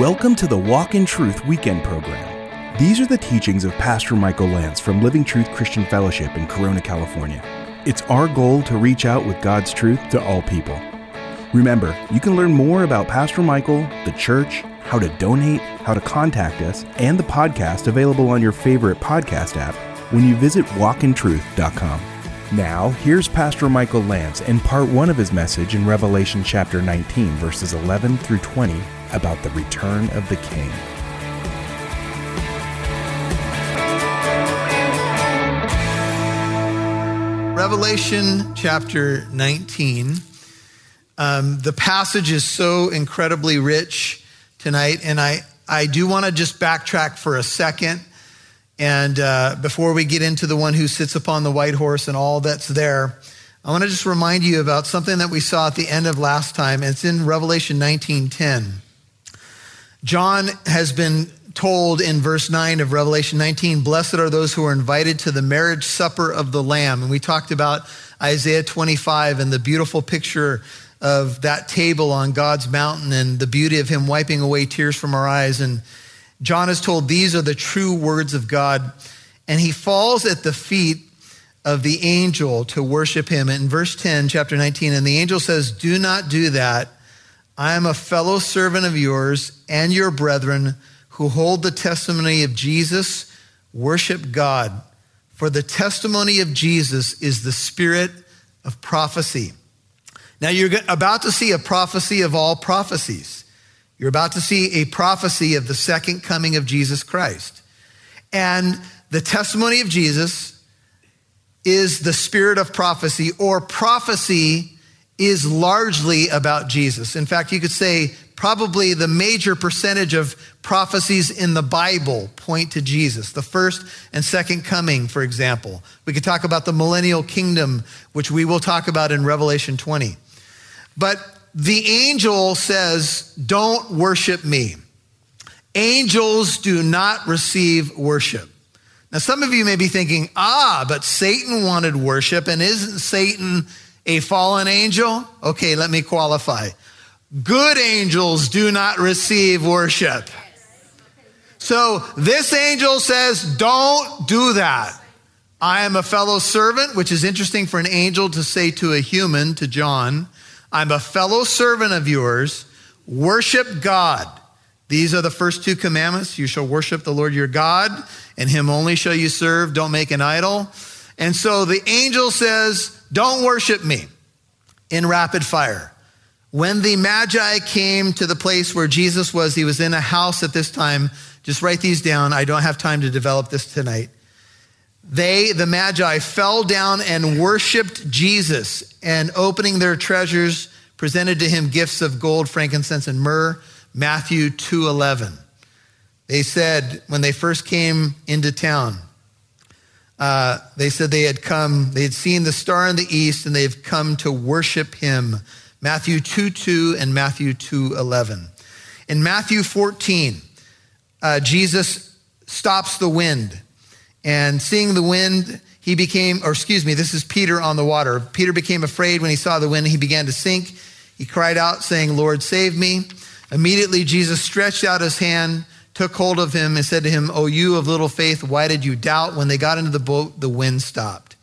Welcome to the Walk in Truth weekend program. These are the teachings of Pastor Michael Lance from Living Truth Christian Fellowship in Corona, California. It's our goal to reach out with God's truth to all people. Remember, you can learn more about Pastor Michael, the church, how to donate, how to contact us, and the podcast available on your favorite podcast app when you visit walkintruth.com. Now, here's Pastor Michael Lance in part one of his message in Revelation chapter 19, verses 11 through 20 about the return of the King. Revelation chapter 19. Um, the passage is so incredibly rich tonight, and I, I do want to just backtrack for a second. And uh, before we get into the one who sits upon the white horse and all that's there, I want to just remind you about something that we saw at the end of last time. It's in Revelation 19:10. John has been told in verse 9 of Revelation 19, Blessed are those who are invited to the marriage supper of the Lamb. And we talked about Isaiah 25 and the beautiful picture of that table on God's mountain and the beauty of Him wiping away tears from our eyes. And John is told these are the true words of God. And he falls at the feet of the angel to worship him. In verse 10, chapter 19, and the angel says, Do not do that. I am a fellow servant of yours and your brethren who hold the testimony of Jesus. Worship God. For the testimony of Jesus is the spirit of prophecy. Now, you're about to see a prophecy of all prophecies. You're about to see a prophecy of the second coming of Jesus Christ. And the testimony of Jesus is the spirit of prophecy, or prophecy is largely about Jesus. In fact, you could say probably the major percentage of prophecies in the Bible point to Jesus. The first and second coming, for example. We could talk about the millennial kingdom, which we will talk about in Revelation 20. But the angel says, Don't worship me. Angels do not receive worship. Now, some of you may be thinking, ah, but Satan wanted worship, and isn't Satan a fallen angel? Okay, let me qualify. Good angels do not receive worship. So this angel says, don't do that. I am a fellow servant, which is interesting for an angel to say to a human, to John. I'm a fellow servant of yours. Worship God. These are the first two commandments. You shall worship the Lord your God, and him only shall you serve. Don't make an idol. And so the angel says, don't worship me in rapid fire. When the Magi came to the place where Jesus was, he was in a house at this time. Just write these down. I don't have time to develop this tonight. They, the Magi, fell down and worshiped Jesus and opening their treasures, presented to him gifts of gold, frankincense, and myrrh. Matthew 2:11. They said when they first came into town, uh, they said they had come, they had seen the star in the east, and they've come to worship him. Matthew 2 2 and Matthew 2 11. In Matthew 14, uh, Jesus stops the wind. And seeing the wind, he became, or excuse me, this is Peter on the water. Peter became afraid when he saw the wind. He began to sink. He cried out, saying, Lord, save me. Immediately, Jesus stretched out his hand took hold of him and said to him, O you of little faith, why did you doubt? When they got into the boat, the wind stopped.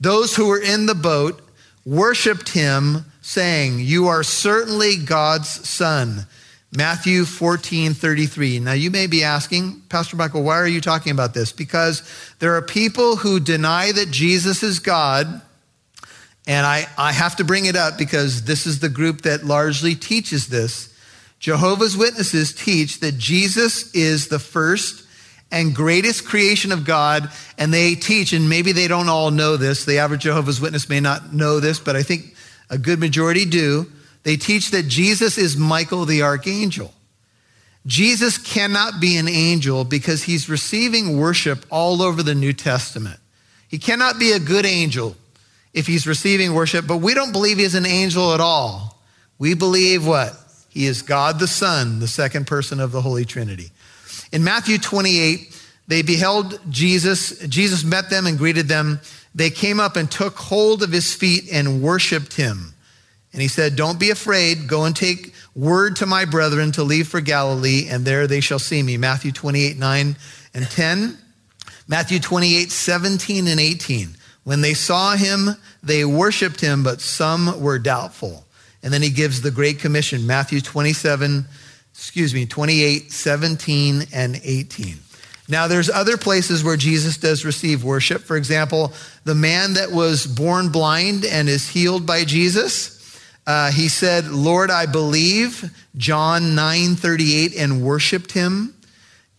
Those who were in the boat worshiped him, saying, You are certainly God's son. Matthew 14, 33. Now you may be asking, Pastor Michael, why are you talking about this? Because there are people who deny that Jesus is God. And I, I have to bring it up because this is the group that largely teaches this. Jehovah's Witnesses teach that Jesus is the first and greatest creation of God. And they teach, and maybe they don't all know this, the average Jehovah's Witness may not know this, but I think a good majority do. They teach that Jesus is Michael the archangel. Jesus cannot be an angel because he's receiving worship all over the New Testament. He cannot be a good angel if he's receiving worship, but we don't believe he's an angel at all. We believe what? He is God the Son, the second person of the Holy Trinity. In Matthew 28, they beheld Jesus. Jesus met them and greeted them. They came up and took hold of his feet and worshiped him. And he said, Don't be afraid. Go and take word to my brethren to leave for Galilee, and there they shall see me. Matthew 28, 9 and 10. Matthew 28, 17 and 18. When they saw him, they worshiped him, but some were doubtful. And then he gives the Great Commission, Matthew 27, excuse me, 28, 17 and 18. Now, there's other places where Jesus does receive worship. For example, the man that was born blind and is healed by Jesus. Uh, he said, Lord, I believe, John 9 38, and worshiped him.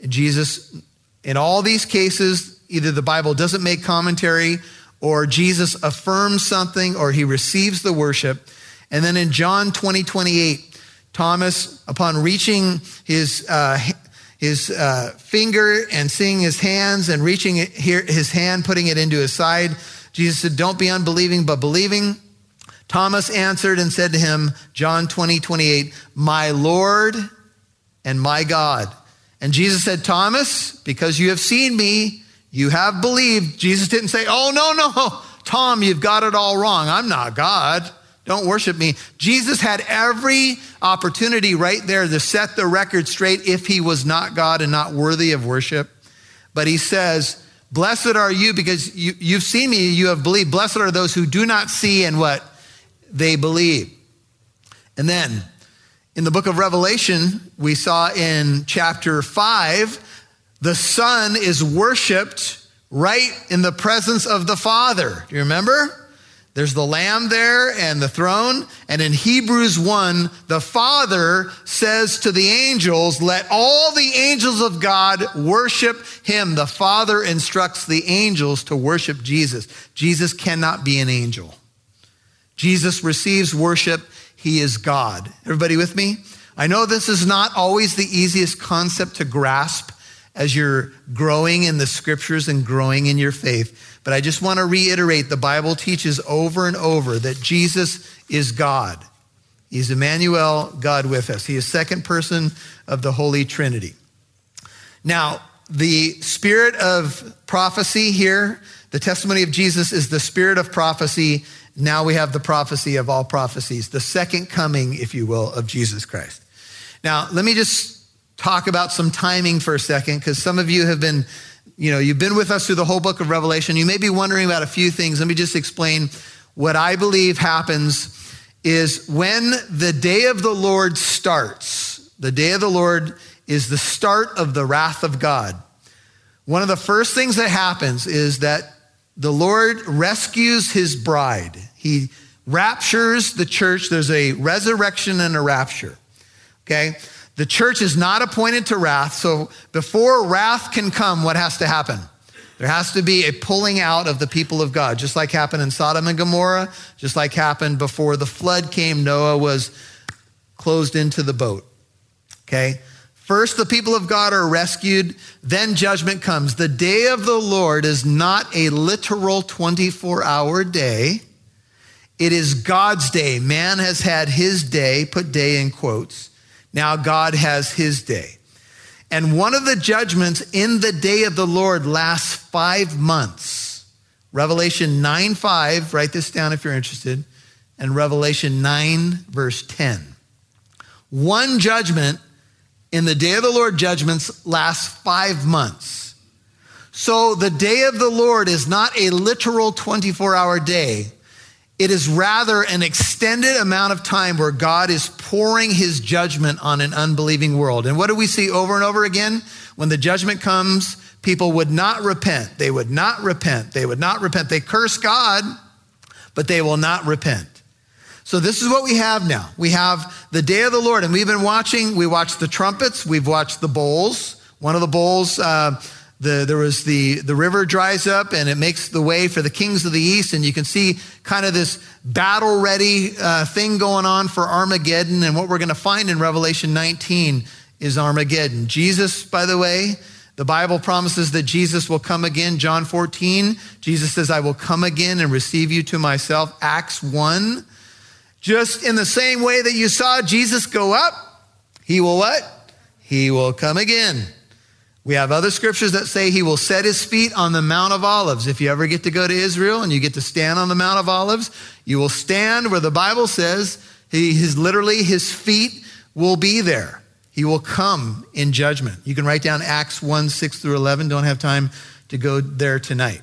Jesus, in all these cases, either the Bible doesn't make commentary or Jesus affirms something or he receives the worship. And then in John 20 28, Thomas, upon reaching his uh, his uh, finger and seeing his hands and reaching it his hand, putting it into his side. Jesus said, Don't be unbelieving, but believing. Thomas answered and said to him, John 20, 28, My Lord and my God. And Jesus said, Thomas, because you have seen me, you have believed. Jesus didn't say, Oh, no, no, Tom, you've got it all wrong. I'm not God. Don't worship me. Jesus had every opportunity right there to set the record straight if he was not God and not worthy of worship. But he says, Blessed are you because you, you've seen me, you have believed. Blessed are those who do not see and what? They believe. And then in the book of Revelation, we saw in chapter 5, the Son is worshiped right in the presence of the Father. Do you remember? There's the Lamb there and the throne. And in Hebrews 1, the Father says to the angels, Let all the angels of God worship him. The Father instructs the angels to worship Jesus. Jesus cannot be an angel. Jesus receives worship. He is God. Everybody with me? I know this is not always the easiest concept to grasp as you're growing in the scriptures and growing in your faith. But I just want to reiterate the Bible teaches over and over that Jesus is God. He's Emmanuel, God with us. He is second person of the Holy Trinity. Now, the spirit of prophecy here, the testimony of Jesus is the spirit of prophecy. Now we have the prophecy of all prophecies, the second coming, if you will, of Jesus Christ. Now, let me just talk about some timing for a second, because some of you have been you know, you've been with us through the whole book of Revelation. You may be wondering about a few things. Let me just explain what I believe happens is when the day of the Lord starts, the day of the Lord is the start of the wrath of God. One of the first things that happens is that the Lord rescues his bride. He raptures the church. There's a resurrection and a rapture. Okay? The church is not appointed to wrath. So before wrath can come, what has to happen? There has to be a pulling out of the people of God, just like happened in Sodom and Gomorrah, just like happened before the flood came. Noah was closed into the boat. Okay? First, the people of God are rescued, then judgment comes. The day of the Lord is not a literal 24 hour day, it is God's day. Man has had his day, put day in quotes. Now God has his day. And one of the judgments in the day of the Lord lasts five months. Revelation 9 5, write this down if you're interested, and Revelation 9, verse 10. One judgment in the day of the Lord judgments lasts five months. So the day of the Lord is not a literal 24 hour day. It is rather an extended amount of time where God is pouring his judgment on an unbelieving world. And what do we see over and over again? When the judgment comes, people would not repent. They would not repent. They would not repent. They curse God, but they will not repent. So this is what we have now. We have the day of the Lord, and we've been watching. We watched the trumpets. We've watched the bowls. One of the bowls, uh, the, there was the, the river dries up and it makes the way for the kings of the east. And you can see kind of this battle ready uh, thing going on for Armageddon. And what we're going to find in Revelation 19 is Armageddon. Jesus, by the way, the Bible promises that Jesus will come again. John 14, Jesus says, I will come again and receive you to myself. Acts 1, just in the same way that you saw Jesus go up, he will what? He will come again. We have other scriptures that say he will set his feet on the Mount of Olives. If you ever get to go to Israel and you get to stand on the Mount of Olives, you will stand where the Bible says he, his literally his feet will be there. He will come in judgment. You can write down Acts 1 6 through 11. Don't have time to go there tonight.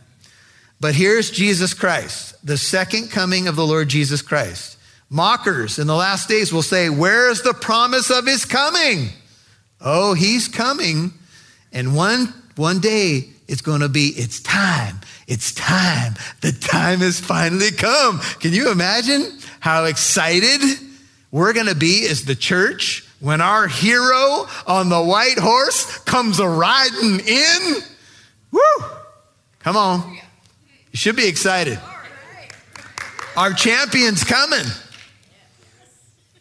But here's Jesus Christ, the second coming of the Lord Jesus Christ. Mockers in the last days will say, Where is the promise of his coming? Oh, he's coming. And one, one day it's going to be, it's time. It's time. The time has finally come. Can you imagine how excited we're going to be as the church when our hero on the white horse comes a riding in? Woo! Come on. You should be excited. Our champion's coming.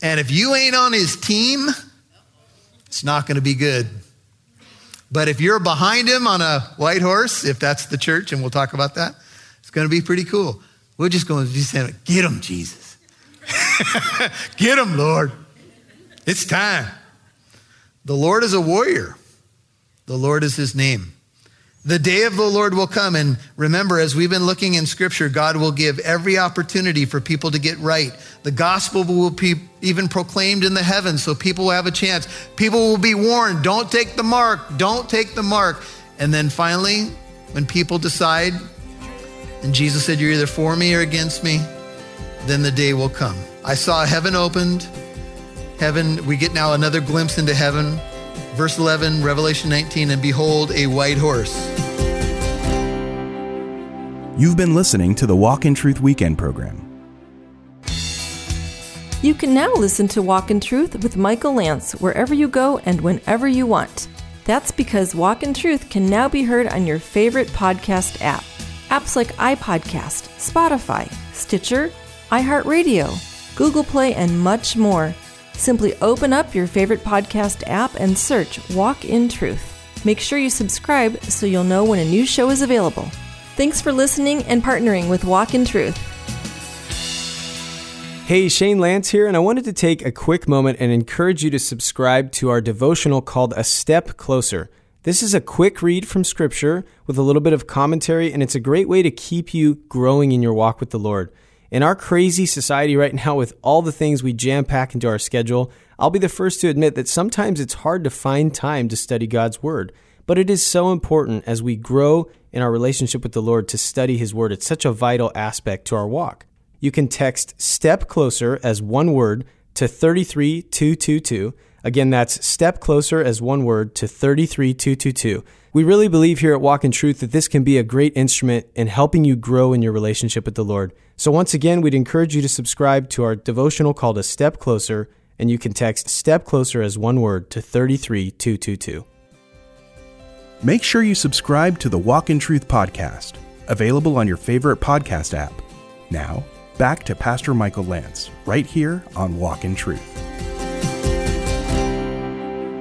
And if you ain't on his team, it's not going to be good. But if you're behind him on a white horse, if that's the church, and we'll talk about that, it's going to be pretty cool. We're just going to be saying, Get him, Jesus. Get him, Lord. It's time. The Lord is a warrior, the Lord is his name. The day of the Lord will come. And remember, as we've been looking in scripture, God will give every opportunity for people to get right. The gospel will be even proclaimed in the heavens so people will have a chance. People will be warned don't take the mark, don't take the mark. And then finally, when people decide, and Jesus said, You're either for me or against me, then the day will come. I saw heaven opened. Heaven, we get now another glimpse into heaven. Verse 11, Revelation 19, and behold, a white horse. You've been listening to the Walk in Truth Weekend program. You can now listen to Walk in Truth with Michael Lance wherever you go and whenever you want. That's because Walk in Truth can now be heard on your favorite podcast app. Apps like iPodcast, Spotify, Stitcher, iHeartRadio, Google Play, and much more. Simply open up your favorite podcast app and search Walk in Truth. Make sure you subscribe so you'll know when a new show is available. Thanks for listening and partnering with Walk in Truth. Hey, Shane Lance here, and I wanted to take a quick moment and encourage you to subscribe to our devotional called A Step Closer. This is a quick read from Scripture with a little bit of commentary, and it's a great way to keep you growing in your walk with the Lord. In our crazy society right now, with all the things we jam pack into our schedule, I'll be the first to admit that sometimes it's hard to find time to study God's Word. But it is so important as we grow in our relationship with the Lord to study His Word. It's such a vital aspect to our walk. You can text STEP CLOSER as one word to 33222. Again, that's STEP CLOSER as one word to 33222. We really believe here at Walk in Truth that this can be a great instrument in helping you grow in your relationship with the Lord. So, once again, we'd encourage you to subscribe to our devotional called A Step Closer, and you can text STEP CLOSER as one word to 33222. Make sure you subscribe to the Walk in Truth podcast, available on your favorite podcast app. Now, back to Pastor Michael Lance, right here on Walk in Truth.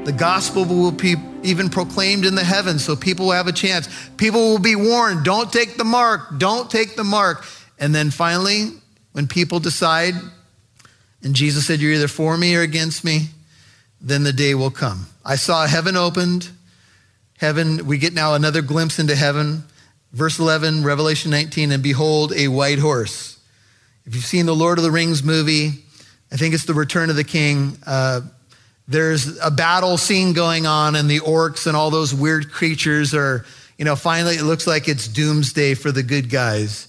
The gospel will be even proclaimed in the heavens so people will have a chance. People will be warned don't take the mark, don't take the mark. And then finally, when people decide, and Jesus said, You're either for me or against me, then the day will come. I saw heaven opened. Heaven, we get now another glimpse into heaven. Verse 11, Revelation 19, and behold, a white horse. If you've seen the Lord of the Rings movie, I think it's the Return of the King. Uh, there's a battle scene going on, and the orcs and all those weird creatures are, you know, finally it looks like it's doomsday for the good guys.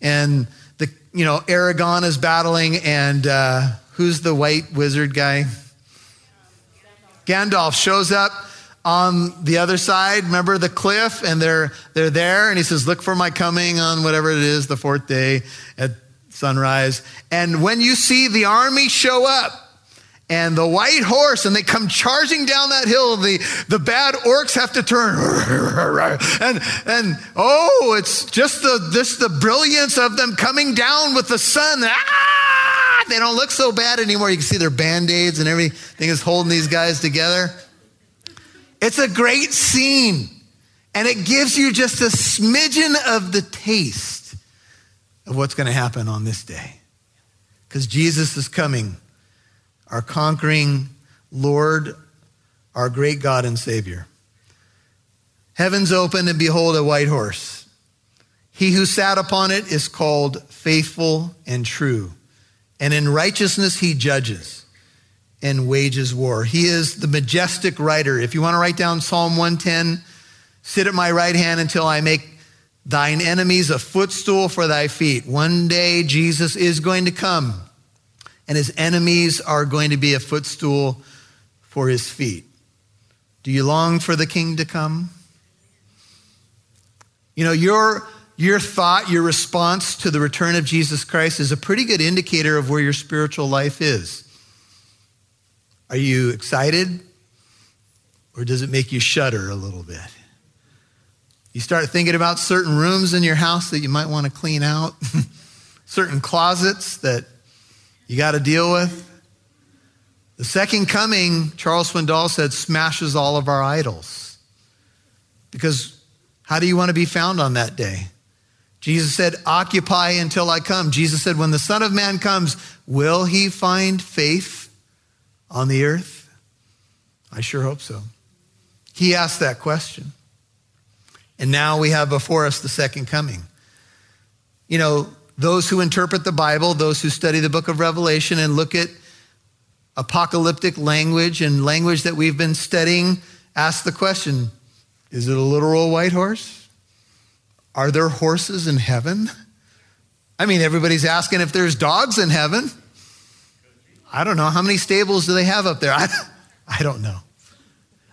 And the, you know, Aragorn is battling, and uh, who's the white wizard guy? Gandalf shows up on the other side. Remember the cliff, and they're they're there, and he says, "Look for my coming on whatever it is, the fourth day at sunrise." And when you see the army show up, and the white horse, and they come charging down that hill. The, the bad orcs have to turn. And, and oh, it's just the, this, the brilliance of them coming down with the sun. Ah! They don't look so bad anymore. You can see their band aids and everything is holding these guys together. It's a great scene. And it gives you just a smidgen of the taste of what's going to happen on this day. Because Jesus is coming our conquering Lord, our great God and Savior. Heavens open, and behold, a white horse. He who sat upon it is called faithful and true, and in righteousness he judges. and wages war. He is the majestic rider. If you want to write down Psalm 110, sit at my right hand until I make thine enemies a footstool for thy feet. One day Jesus is going to come, and his enemies are going to be a footstool for his feet. Do you long for the king to come? You know, your, your thought, your response to the return of Jesus Christ is a pretty good indicator of where your spiritual life is. Are you excited? Or does it make you shudder a little bit? You start thinking about certain rooms in your house that you might want to clean out, certain closets that you got to deal with. The second coming, Charles Swindoll said, smashes all of our idols. Because how do you want to be found on that day? Jesus said, Occupy until I come. Jesus said, When the Son of Man comes, will he find faith on the earth? I sure hope so. He asked that question. And now we have before us the second coming. You know, those who interpret the Bible, those who study the book of Revelation and look at apocalyptic language and language that we've been studying, ask the question is it a literal white horse? Are there horses in heaven? I mean, everybody's asking if there's dogs in heaven. I don't know. How many stables do they have up there? I, I don't know.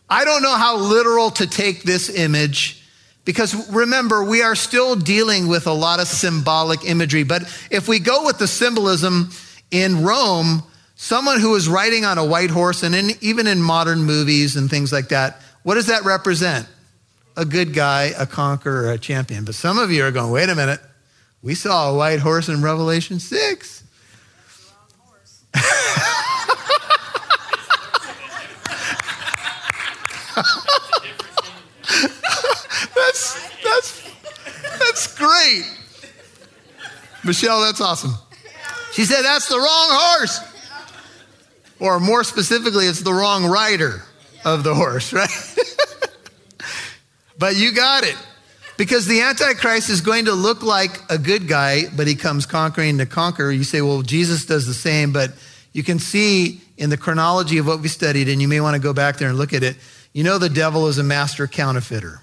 I don't know how literal to take this image because remember, we are still dealing with a lot of symbolic imagery. But if we go with the symbolism in Rome, someone who is riding on a white horse, and in, even in modern movies and things like that, what does that represent? A good guy, a conqueror, a champion. But some of you are going, wait a minute. We saw a white horse in Revelation 6. that's, that's, Michelle, that's awesome. She said, that's the wrong horse. Or more specifically, it's the wrong rider of the horse, right? but you got it. Because the Antichrist is going to look like a good guy, but he comes conquering to conquer. You say, well, Jesus does the same, but you can see in the chronology of what we studied, and you may want to go back there and look at it. You know, the devil is a master counterfeiter.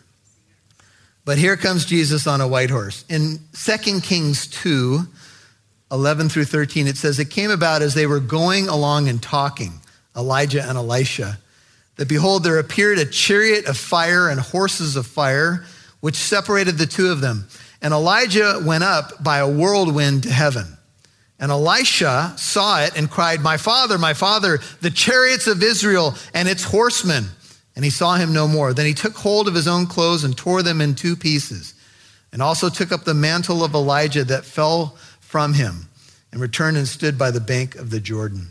But here comes Jesus on a white horse. In 2 Kings 2, 11 through 13, it says, It came about as they were going along and talking, Elijah and Elisha, that behold, there appeared a chariot of fire and horses of fire, which separated the two of them. And Elijah went up by a whirlwind to heaven. And Elisha saw it and cried, My father, my father, the chariots of Israel and its horsemen. And he saw him no more. Then he took hold of his own clothes and tore them in two pieces, and also took up the mantle of Elijah that fell from him and returned and stood by the bank of the Jordan.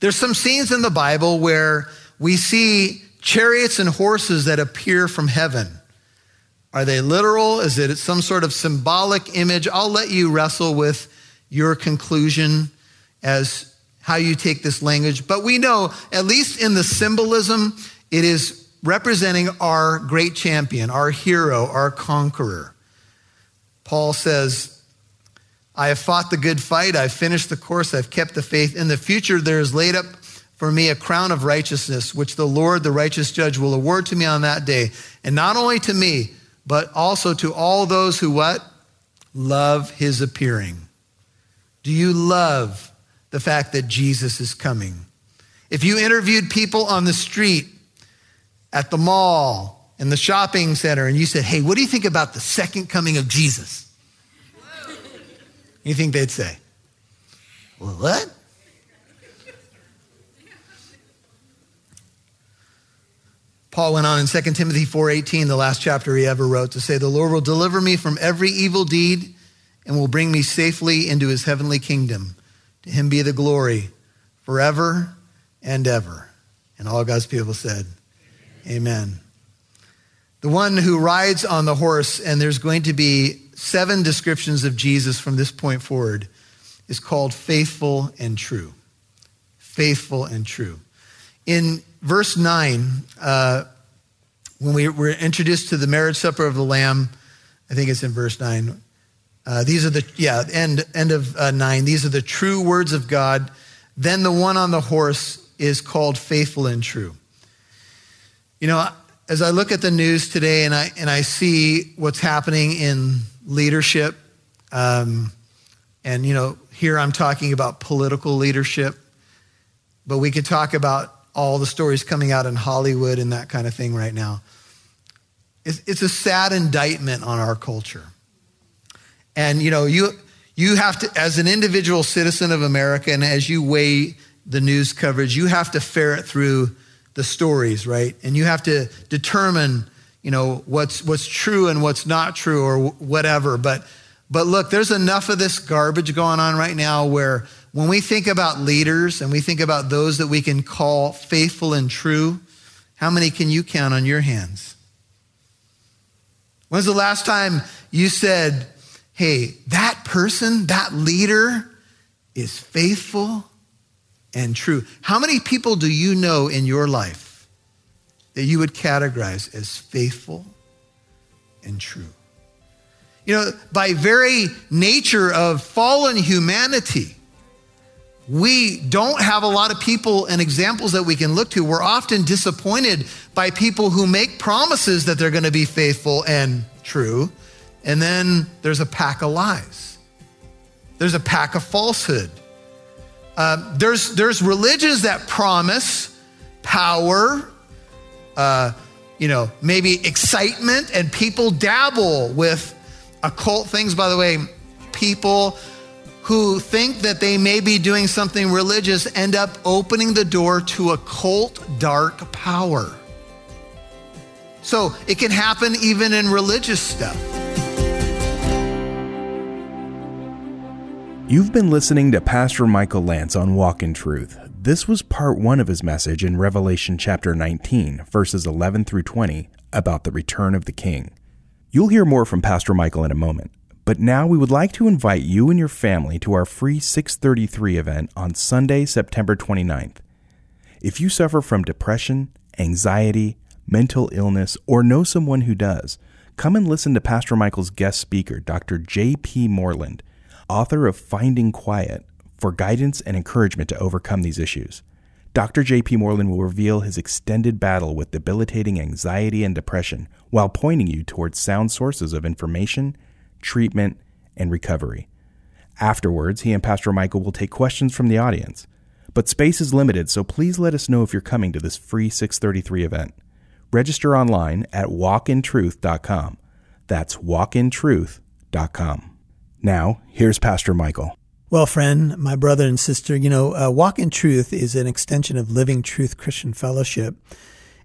There's some scenes in the Bible where we see chariots and horses that appear from heaven. Are they literal? Is it some sort of symbolic image? I'll let you wrestle with your conclusion as how you take this language. But we know, at least in the symbolism, it is representing our great champion, our hero, our conqueror. Paul says, I have fought the good fight. I've finished the course. I've kept the faith. In the future, there is laid up for me a crown of righteousness, which the Lord, the righteous judge, will award to me on that day. And not only to me, but also to all those who what? Love his appearing. Do you love the fact that Jesus is coming? If you interviewed people on the street, at the mall, in the shopping center, and you said, Hey, what do you think about the second coming of Jesus? You think they'd say, what? Paul went on in 2 Timothy 4:18, the last chapter he ever wrote, to say, "The Lord will deliver me from every evil deed and will bring me safely into his heavenly kingdom. To him be the glory forever and ever." And all God's people said, "Amen." The one who rides on the horse and there's going to be seven descriptions of Jesus from this point forward is called faithful and true. Faithful and true. In verse 9, uh, when we were introduced to the marriage supper of the Lamb, I think it's in verse 9. Uh, these are the, yeah, end, end of uh, 9. These are the true words of God. Then the one on the horse is called faithful and true. You know, as I look at the news today and I, and I see what's happening in leadership, um, and, you know, here I'm talking about political leadership, but we could talk about all the stories coming out in Hollywood and that kind of thing right now. It's, it's a sad indictment on our culture. And, you know, you, you have to, as an individual citizen of America, and as you weigh the news coverage, you have to ferret through the stories, right? And you have to determine, you know, what's what's true and what's not true or whatever. But but look, there's enough of this garbage going on right now where when we think about leaders and we think about those that we can call faithful and true, how many can you count on your hands? When's the last time you said, hey, that person, that leader is faithful and true. How many people do you know in your life that you would categorize as faithful and true? You know, by very nature of fallen humanity, we don't have a lot of people and examples that we can look to. We're often disappointed by people who make promises that they're going to be faithful and true, and then there's a pack of lies. There's a pack of falsehood. Uh, there's, there's religions that promise power, uh, you know, maybe excitement, and people dabble with occult things. By the way, people who think that they may be doing something religious end up opening the door to occult dark power. So it can happen even in religious stuff. You've been listening to Pastor Michael Lance on Walk in Truth. This was part one of his message in Revelation chapter 19, verses 11 through 20, about the return of the King. You'll hear more from Pastor Michael in a moment, but now we would like to invite you and your family to our free 633 event on Sunday, September 29th. If you suffer from depression, anxiety, mental illness, or know someone who does, come and listen to Pastor Michael's guest speaker, Dr. J.P. Moreland author of Finding Quiet, for guidance and encouragement to overcome these issues. Dr. J.P. Moreland will reveal his extended battle with debilitating anxiety and depression while pointing you towards sound sources of information, treatment, and recovery. Afterwards, he and Pastor Michael will take questions from the audience. But space is limited, so please let us know if you're coming to this free 633 event. Register online at walkintruth.com. That's walkintruth.com. Now, here's Pastor Michael. Well, friend, my brother and sister, you know, uh, Walk in Truth is an extension of Living Truth Christian Fellowship.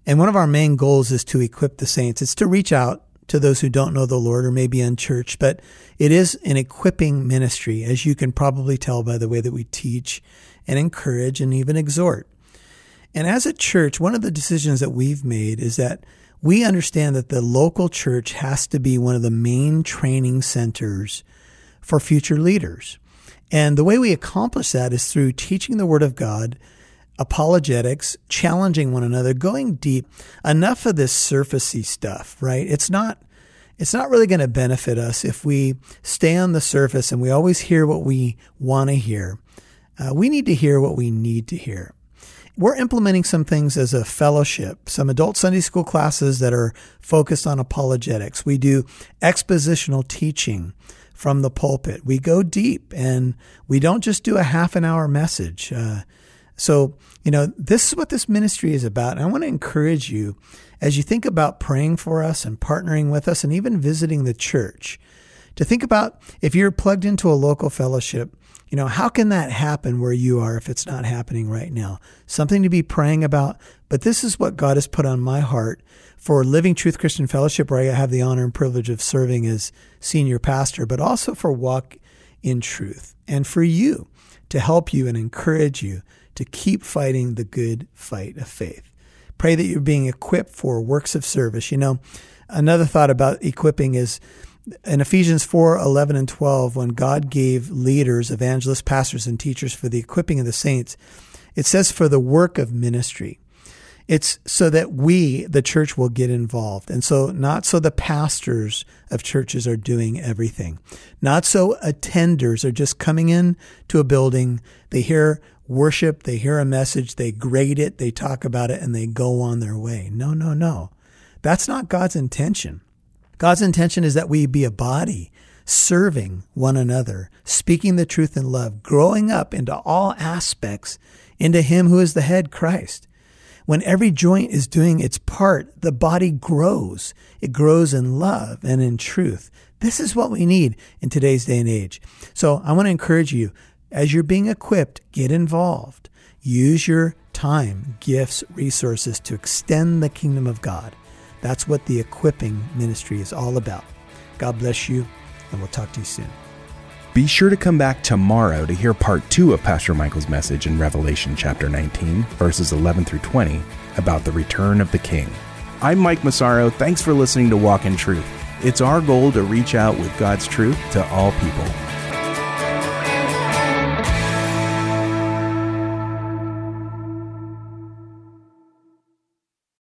And one of our main goals is to equip the saints. It's to reach out to those who don't know the Lord or may be unchurched, but it is an equipping ministry, as you can probably tell by the way that we teach and encourage and even exhort. And as a church, one of the decisions that we've made is that we understand that the local church has to be one of the main training centers for future leaders. And the way we accomplish that is through teaching the Word of God, apologetics, challenging one another, going deep. Enough of this surfacey stuff, right? It's not it's not really going to benefit us if we stay on the surface and we always hear what we want to hear. Uh, we need to hear what we need to hear. We're implementing some things as a fellowship, some adult Sunday school classes that are focused on apologetics. We do expositional teaching from the pulpit. We go deep and we don't just do a half an hour message. Uh, so, you know, this is what this ministry is about. And I want to encourage you as you think about praying for us and partnering with us and even visiting the church to think about if you're plugged into a local fellowship, you know, how can that happen where you are if it's not happening right now? Something to be praying about. But this is what God has put on my heart for Living Truth Christian Fellowship, where I have the honor and privilege of serving as senior pastor, but also for Walk in Truth and for you to help you and encourage you to keep fighting the good fight of faith. Pray that you're being equipped for works of service. You know, another thought about equipping is in Ephesians 4 11 and 12, when God gave leaders, evangelists, pastors, and teachers for the equipping of the saints, it says for the work of ministry. It's so that we, the church, will get involved. And so not so the pastors of churches are doing everything. Not so attenders are just coming in to a building. They hear worship, they hear a message, they grade it, they talk about it, and they go on their way. No, no, no. That's not God's intention. God's intention is that we be a body serving one another, speaking the truth in love, growing up into all aspects into Him who is the head, Christ. When every joint is doing its part, the body grows. It grows in love and in truth. This is what we need in today's day and age. So I want to encourage you, as you're being equipped, get involved. Use your time, gifts, resources to extend the kingdom of God. That's what the equipping ministry is all about. God bless you, and we'll talk to you soon. Be sure to come back tomorrow to hear part two of Pastor Michael's message in Revelation chapter 19, verses 11 through 20, about the return of the King. I'm Mike Massaro. Thanks for listening to Walk in Truth. It's our goal to reach out with God's truth to all people.